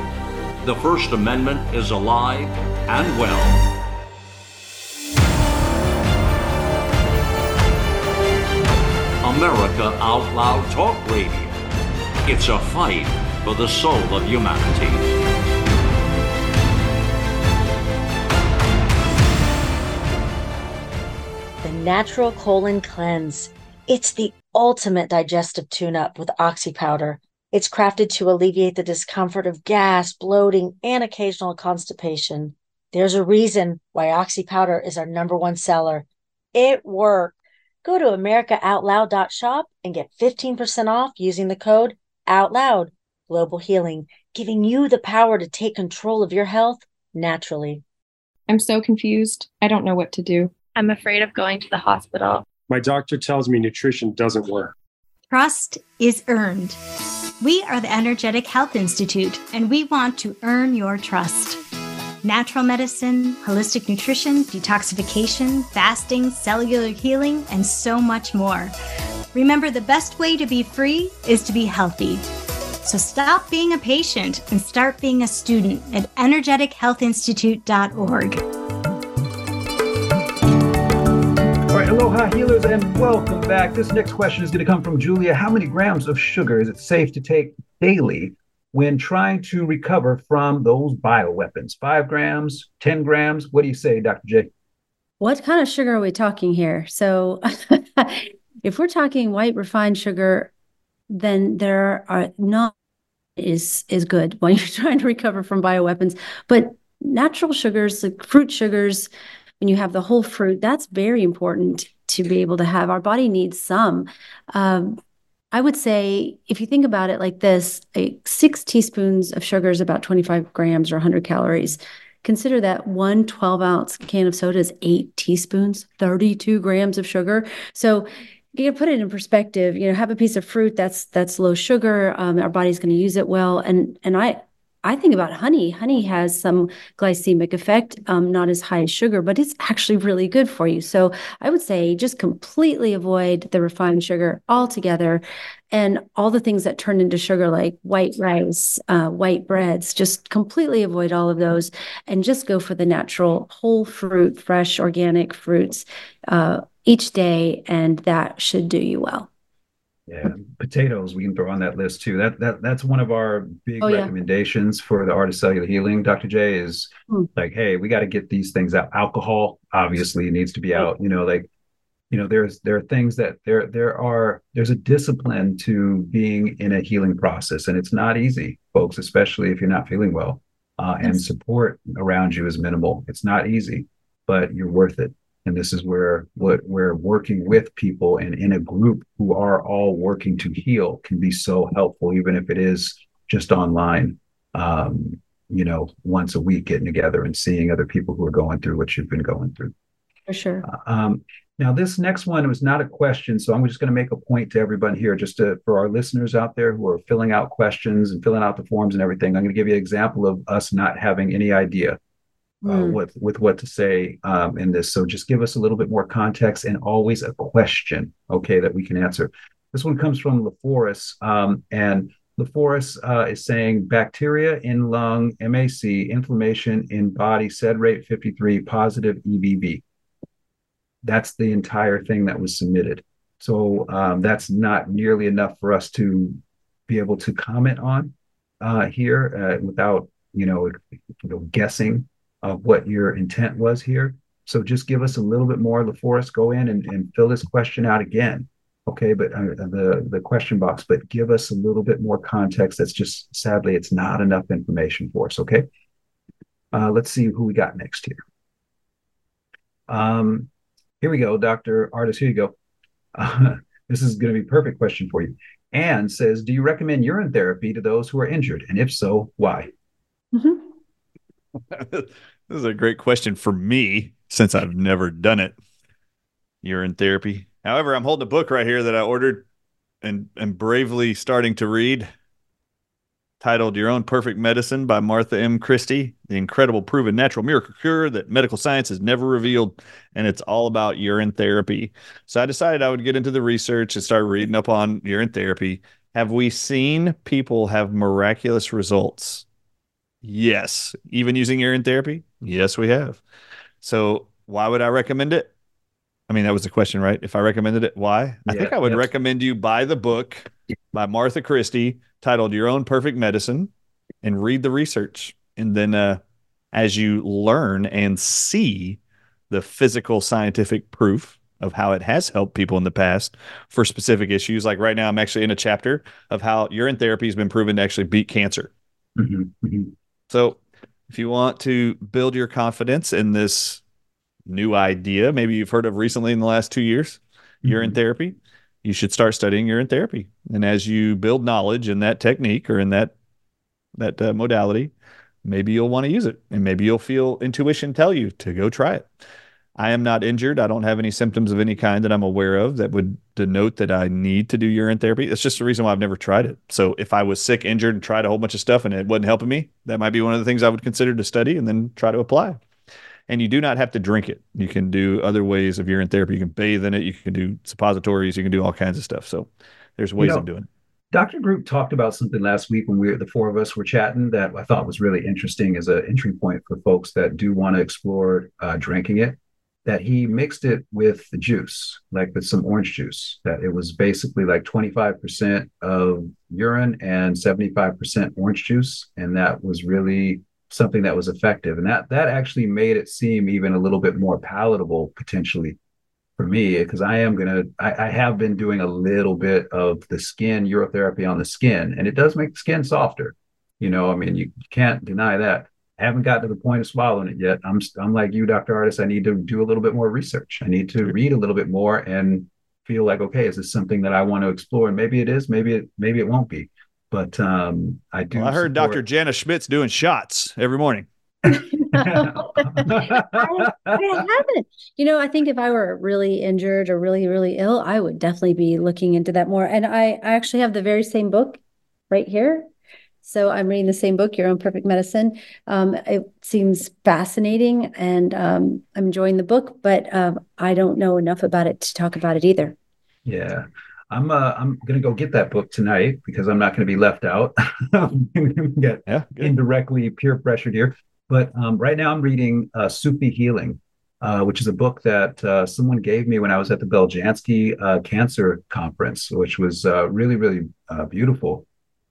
The First Amendment is alive and well. America Out Loud Talk Radio. It's a fight for the soul of humanity. The Natural Colon Cleanse. It's the ultimate digestive tune up with Oxy Powder. It's crafted to alleviate the discomfort of gas, bloating, and occasional constipation. There's a reason why Oxy Powder is our number one seller. It works. Go to AmericaOutloud.shop and get 15% off using the code OUTLOUD. Global Healing, giving you the power to take control of your health naturally. I'm so confused. I don't know what to do. I'm afraid of going to the hospital. My doctor tells me nutrition doesn't work. Trust is earned. We are the Energetic Health Institute, and we want to earn your trust. Natural medicine, holistic nutrition, detoxification, fasting, cellular healing, and so much more. Remember, the best way to be free is to be healthy. So stop being a patient and start being a student at energetichealthinstitute.org. All right, aloha healers, and welcome back. This next question is going to come from Julia. How many grams of sugar is it safe to take daily when trying to recover from those bioweapons? Five grams, 10 grams? What do you say, Dr. J? What kind of sugar are we talking here? So, if we're talking white refined sugar, then there are not is is good when you're trying to recover from bioweapons. But natural sugars, like fruit sugars, when you have the whole fruit, that's very important to be able to have. Our body needs some. Um, I would say, if you think about it like this, a six teaspoons of sugar is about 25 grams or 100 calories. Consider that one 12 ounce can of soda is eight teaspoons, 32 grams of sugar. So you can put it in perspective. You know, have a piece of fruit that's that's low sugar. Um, our body's going to use it well, and and I I think about honey. Honey has some glycemic effect, um, not as high as sugar, but it's actually really good for you. So I would say just completely avoid the refined sugar altogether and all the things that turn into sugar, like white rice, uh, white breads, just completely avoid all of those and just go for the natural whole fruit, fresh, organic fruits uh, each day. And that should do you well. Yeah, potatoes we can throw on that list too. That that that's one of our big oh, recommendations yeah. for the art of cellular healing. Dr. J is hmm. like, hey, we got to get these things out. Alcohol obviously needs to be out. You know, like, you know, there's there are things that there there are there's a discipline to being in a healing process, and it's not easy, folks, especially if you're not feeling well. Uh, yes. And support around you is minimal. It's not easy, but you're worth it and this is where what we're working with people and in a group who are all working to heal can be so helpful even if it is just online um, you know once a week getting together and seeing other people who are going through what you've been going through for sure uh, um, now this next one was not a question so i'm just going to make a point to everyone here just to for our listeners out there who are filling out questions and filling out the forms and everything i'm going to give you an example of us not having any idea mm. with with what to say um, in this. So just give us a little bit more context and always a question, okay, that we can answer. This one comes from LaForest, um, and LaForest uh, is saying bacteria in lung, MAC, inflammation in body, SED rate 53, positive EBV. That's the entire thing that was submitted. So um, that's not nearly enough for us to be able to comment on uh, here uh, without you know, you know guessing of what your intent was here. So just give us a little bit more. LaForest, go in and, and fill this question out again. Okay, but uh, the the question box, but give us a little bit more context. That's just sadly, it's not enough information for us. Okay, uh, let's see who we got next here. Um, here we go, Doctor Ardis. Here you go. Uh, this is going to be a perfect question for you. Anne says, "Do you recommend urine therapy to those who are injured, and if so, why?" Mm-hmm. This is a great question for me since I've never done it. Urine therapy. However, I'm holding a book right here that I ordered and and bravely starting to read. Titled Your Own Perfect Medicine by Martha M. Christy, the incredible proven natural miracle cure that medical science has never revealed. And it's all about urine therapy. So I decided I would get into the research and start reading up on urine therapy. Have we seen people have miraculous results? Yes. Even using urine therapy? Yes, we have. So why would I recommend it? I mean, that was the question, right? If I recommended it, why? I think I would yep. recommend you buy the book by Martha Christy titled Your Own Perfect Medicine and read the research. And then uh, as you learn and see the physical scientific proof of how it has helped people in the past for specific issues, like right now, I'm actually in a chapter of how urine therapy has been proven to actually beat cancer. Mhm, mhm. So if you want to build your confidence in this new idea, maybe you've heard of recently in the last two years, urine therapy, you should start studying urine therapy. And as you build knowledge in that technique or in that that uh, modality, maybe you'll want to use it, and maybe you'll feel intuition tell you to go try it. I am not injured. I don't have any symptoms of any kind that I'm aware of that would denote that I need to do urine therapy. It's just the reason why I've never tried it. So if I was sick, injured, and tried a whole bunch of stuff and it wasn't helping me, that might be one of the things I would consider to study and then try to apply. And you do not have to drink it. You can do other ways of urine therapy. You can bathe in it. You can do suppositories. You can do all kinds of stuff. So there's ways know, of doing it. Dr. Group talked about something last week when we were the four of us were chatting that I thought was really interesting as an entry point for folks that do want to explore uh, drinking it. That he mixed it with the juice, like with some orange juice. That it was basically like 25% of urine and 75% orange juice, and that was really something that was effective. And that that actually made it seem even a little bit more palatable potentially for me because I am gonna I, I, have been doing a little bit of the skin urotherapy on the skin, and it does make the skin softer. You know, I mean, you, you can't deny that. I haven't gotten to the point of swallowing it yet. I'm I'm like you, Dr. Ardis I need to do a little bit more research. I need to read a little bit more and feel like, okay, is this something that I want to explore? And maybe it is, maybe it maybe it won't be. But um, I do. Well, I heard support- Dr. Jana Schmidt's doing shots every morning. I, I haven't. You know, I think if I were really injured or really, really ill, I would definitely be looking into that more. And I, I actually have the very same book right here. So I'm reading the same book, Your Own Perfect Medicine. Um, it seems fascinating, and um, I'm enjoying the book, but um, I don't know enough about it to talk about it either. Yeah. I'm uh, I'm gonna go get that book tonight because I'm not gonna be left out. Get Yeah, good. indirectly peer pressured here. But um, right now I'm reading uh, Sufi Healing, uh, which is a book that uh, someone gave me when I was at the Beljanski uh, Cancer Conference, which was uh, really really uh, beautiful,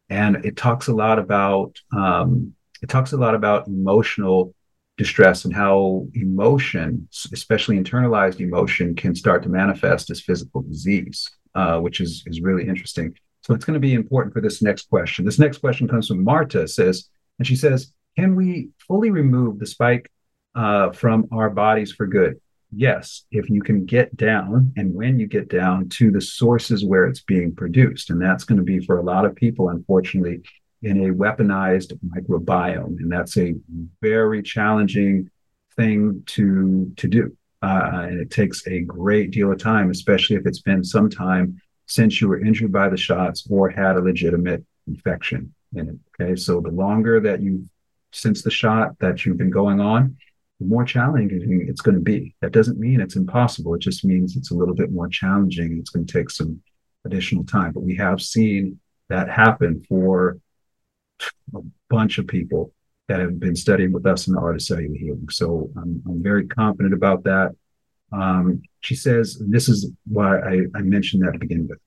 and it talks a lot about um, it talks a lot about emotional distress and how emotion, especially internalized emotion, can start to manifest as physical disease, uh, which is is really interesting. So it's going to be important for this next question. This next question comes from Marta. Says, and she says, "Can we fully remove the spike uh, from our bodies for good?" Yes, if you can get down, and when you get down to the sources where it's being produced, and that's going to be for a lot of people, unfortunately, in a weaponized microbiome, and that's a very challenging thing to to do. Uh, and it takes a great deal of time, especially if it's been some time since you were injured by the shots or had a legitimate infection in it. Okay, so the longer that you since the shot that you've been going on, the more challenging it's going to be. That doesn't mean it's impossible. It just means it's a little bit more challenging. It's going to take some additional time. But we have seen that happen for a bunch of people that have been studying with us in the art of cellular healing. So I'm, I'm very confident about that. Um, she says, this is why I, I mentioned that to begin with.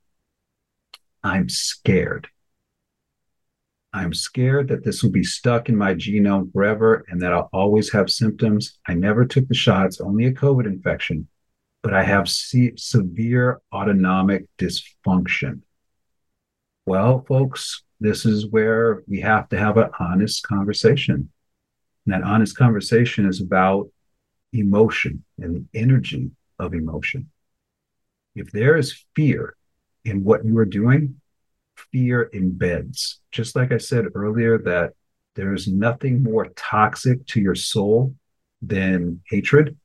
I'm scared. I'm scared that this will be stuck in my genome forever and that I'll always have symptoms. I never took the shots, only a COVID infection, but I have se- severe autonomic dysfunction. Well, folks, this is where we have to have an honest conversation. And that honest conversation is about emotion and the energy of emotion. If there is fear in what you are doing, fear embeds. Just like I said earlier, that there is nothing more toxic to your soul than hatred.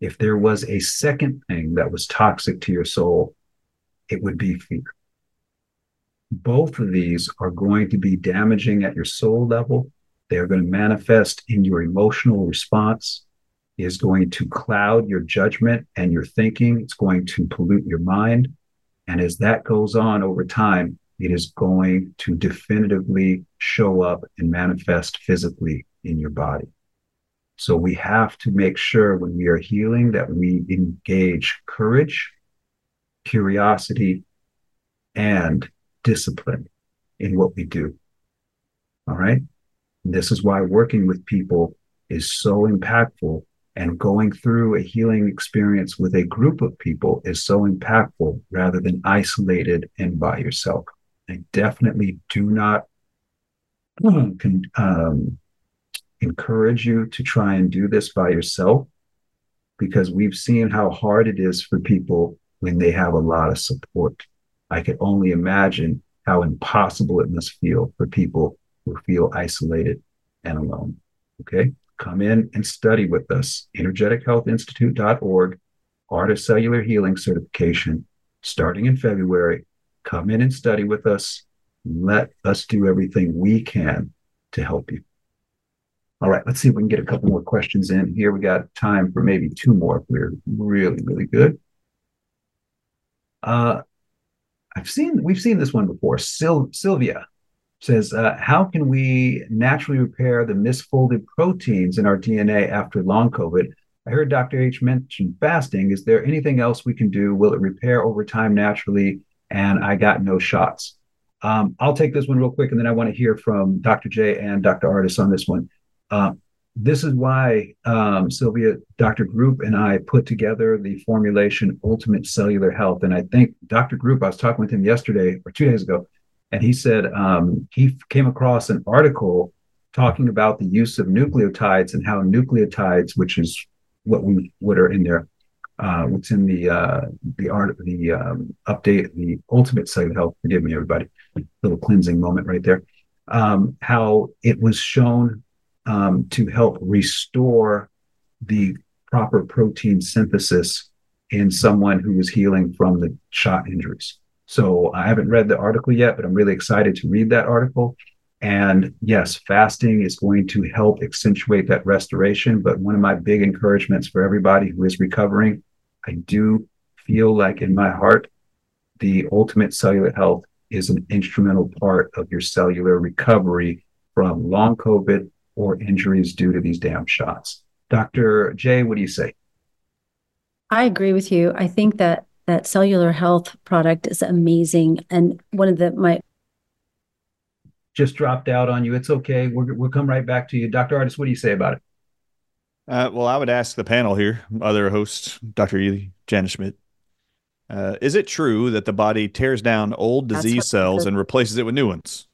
If there was a second thing that was toxic to your soul, it would be fear. Both of these are going to be damaging at your soul level. They are going to manifest in your emotional response. It is going to cloud your judgment and your thinking. It's going to pollute your mind. And as that goes on over time, it is going to definitively show up and manifest physically in your body. So we have to make sure when we are healing that we engage courage, curiosity, and discipline in what we do. All right. And this is why working with people is so impactful and going through a healing experience with a group of people is so impactful rather than isolated and by yourself. I definitely do not um, encourage you to try and do this by yourself because we've seen how hard it is for people when they have a lot of support. I can only imagine how impossible it must feel for people who feel isolated and alone. Okay. Come in and study with us. EnergeticHealthInstitute.org, Art of Cellular Healing certification starting in February. Come in and study with us. Let us do everything we can to help you. All right, let's see if we can get a couple more questions in here. We got time for maybe two more. If we're really, really good. Uh, I've seen we've seen this one before. Sil- Sylvia says, uh, "How can we naturally repair the misfolded proteins in our DNA after long COVID?" I heard Dr. H mention fasting. Is there anything else we can do? Will it repair over time naturally? And I got no shots. Um, I'll take this one real quick, and then I want to hear from Dr. J and Dr. Ardis on this one. Uh, this is why um, Sylvia, Dr. Group, and I put together the formulation Ultimate Cellular Health. And I think Dr. Group, I was talking with him yesterday or two days ago, and he said um, he came across an article talking about the use of nucleotides and how nucleotides, which is what we what are in there, uh, what's in the uh, the art the um, update the Ultimate Cellular Health. Forgive me, everybody, little cleansing moment right there. Um, how it was shown um, to help restore the proper protein synthesis in someone who is healing from the shot injuries. So I haven't read the article yet, but I'm really excited to read that article. And yes, fasting is going to help accentuate that restoration. But one of my big encouragements for everybody who is recovering, I do feel like in my heart, the ultimate cellular health is an instrumental part of your cellular recovery from long COVID or injuries due to these damn shots. Dr. Jay, what do you say? I agree with you. I think that that cellular health product is amazing. And one of the my just dropped out on you. It's okay. We're, we'll come right back to you. Dr. Ardis, what do you say about it? Uh, well, I would ask the panel here, other hosts, Dr. Ealy, Jana Schmidt. Uh, is it true that the body tears down old disease cells and replaces it with new ones?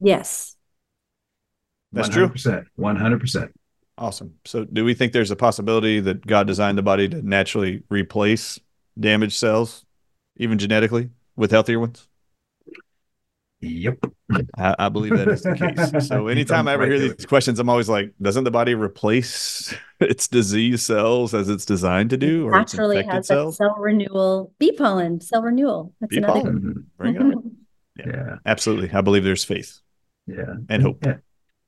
Yes. That's 100%, true. 100%. Awesome. So, do we think there's a possibility that God designed the body to naturally replace damaged cells, even genetically, with healthier ones? Yep. I, I believe that is the case. So, anytime I ever hear these questions, I'm always like, doesn't the body replace its disease cells as it's designed to do? Or naturally its has cells? cell renewal, bee pollen, cell renewal. That's Bee another. pollen. Bring it on. Yeah. yeah. Absolutely. I believe there's faith Yeah. and hope. Yeah.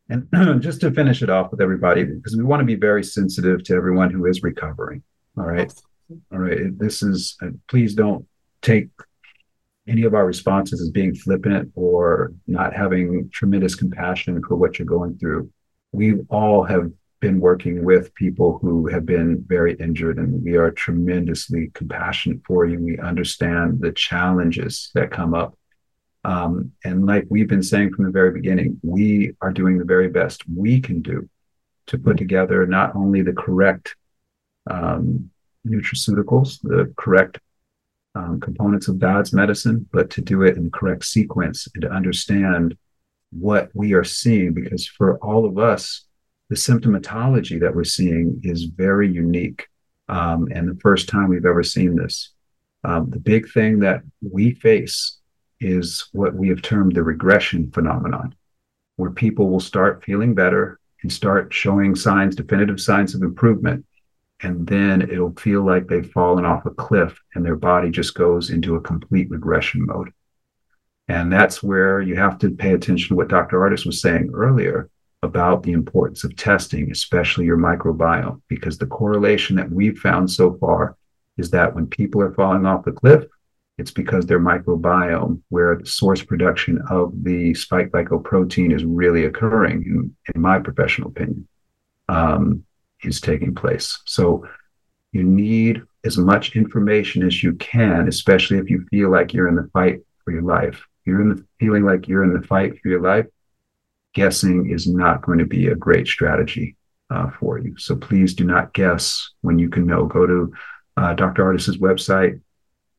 And just to finish it off with everybody, because we want to be very sensitive to everyone who is recovering. All right. All right. This is, uh, please don't take any of our responses as being flippant or not having tremendous compassion for what you're going through. We all have been working with people who have been very injured, and we are tremendously compassionate for you. We understand the challenges that come up. Um, and like we've been saying from the very beginning, we are doing the very best we can do to put together not only the correct um, nutraceuticals, the correct um, components of God's medicine, but to do it in the correct sequence and to understand what we are seeing. Because for all of us, the symptomatology that we're seeing is very unique. Um, and the first time we've ever seen this. Um, the big thing that we face is what we have termed the regression phenomenon, where people will start feeling better and start showing signs, definitive signs of improvement. And then it'll feel like they've fallen off a cliff and their body just goes into a complete regression mode. And that's where you have to pay attention to what Dr. Ardis was saying earlier about the importance of testing, especially your microbiome, because the correlation that we've found so far is that when people are falling off the cliff, it's because their microbiome, where the source production of the spike glycoprotein is really occurring, in, in my professional opinion, um, is taking place. So you need as much information as you can, especially if you feel like you're in the fight for your life. You're in the feeling like you're in the fight for your life. Guessing is not going to be a great strategy uh, for you. So please do not guess when you can know. Go to uh, Dr. Ardis's website,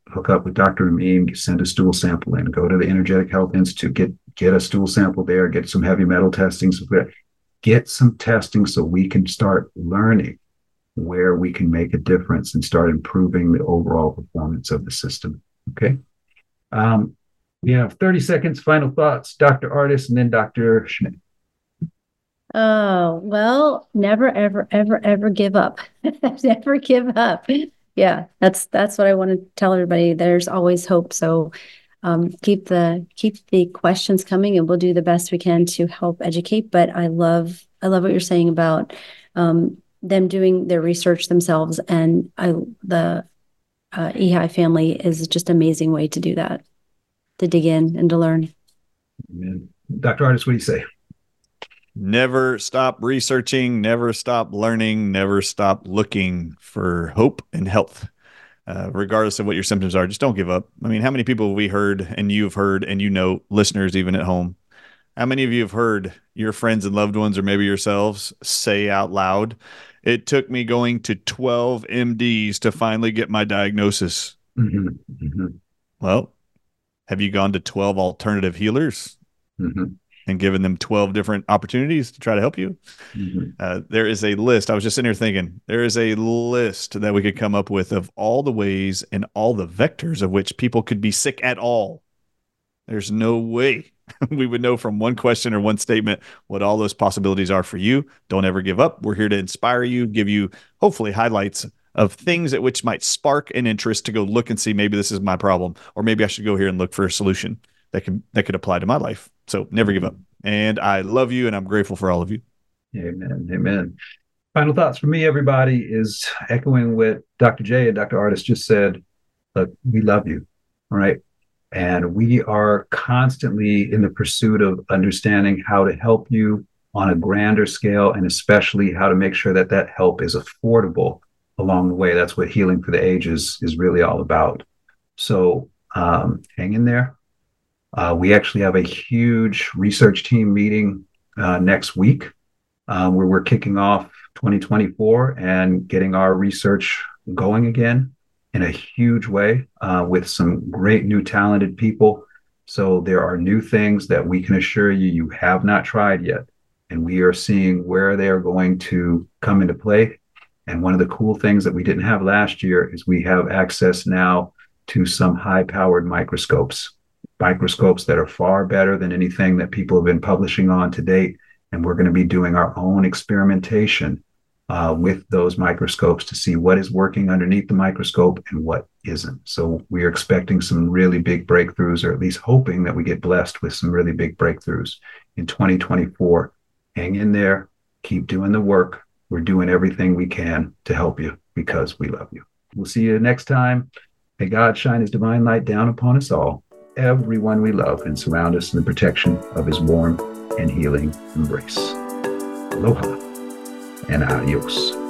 hook up with Dr. Amin, send a stool sample in, go to the Energetic Health Institute, get get a stool sample there, get some heavy metal testing, get some testing so we can start learning where we can make a difference and start improving the overall performance of the system. Okay. Um, we have 30 seconds, final thoughts, Dr. Ardis, and then Dr. Schmidt. Oh, well, never, ever, ever, ever give up. never give up yeah that's that's what i want to tell everybody. There's always hope. So um, keep the keep the questions coming and we'll do the best we can to help educate. But i love i love what you're saying about um, them doing their research themselves. And i the uh, EHI family is just amazing way to do that to dig in and to learn. Amen. dr ardis what do you say never stop researching, never stop learning, never stop looking for hope and health. Uh, regardless of what your symptoms are, just don't give up. I mean, how many people have we heard and you've heard and you know, listeners even at home, how many of you have heard your friends and loved ones or maybe yourselves say out loud, it took me going to 12 MDs to finally get my diagnosis? Mm-hmm. Mm-hmm. Well, have you gone to 12 alternative healers? Mm-hmm and given them 12 different opportunities to try to help you. Mm-hmm. Uh, there is a list. I was just sitting here thinking, there is a list that we could come up with of all the ways and all the vectors of which people could be sick at all. There's no way we would know from one question or one statement what all those possibilities are for you. Don't ever give up. We're here to inspire you, give you hopefully highlights of things at which might spark an interest to go look and see maybe this is my problem or maybe I should go here and look for a solution that can that could apply to my life. So never give up. And I love you and I'm grateful for all of you. Amen. Amen. Final thoughts for me, everybody, is echoing what Dr. J and Dr. Ardis just said. Look, we love you. All right. And we are constantly in the pursuit of understanding how to help you on a grander scale, and especially how to make sure that that help is affordable along the way. That's what Healing for the Ages is really all about. So um, hang in there. Uh, we actually have a huge research team meeting uh, next week uh, where we're kicking off 2024 and getting our research going again in a huge way uh, with some great new talented people. So there are new things that we can assure you you have not tried yet. And we are seeing where they are going to come into play. And one of the cool things that we didn't have last year is we have access now to some high powered microscopes microscopes that are far better than anything that people have been publishing on to date. And we're going to be doing our own experimentation uh, with those microscopes to see what is working underneath the microscope and what isn't. So we are expecting some really big breakthroughs, or at least hoping that we get blessed with some really big breakthroughs in 2024. Hang in there, keep doing the work. We're doing everything we can to help you because we love you. We'll see you next time. May God shine his divine light down upon us all everyone we love and surround us in the protection of his warm and healing embrace. Aloha and adios.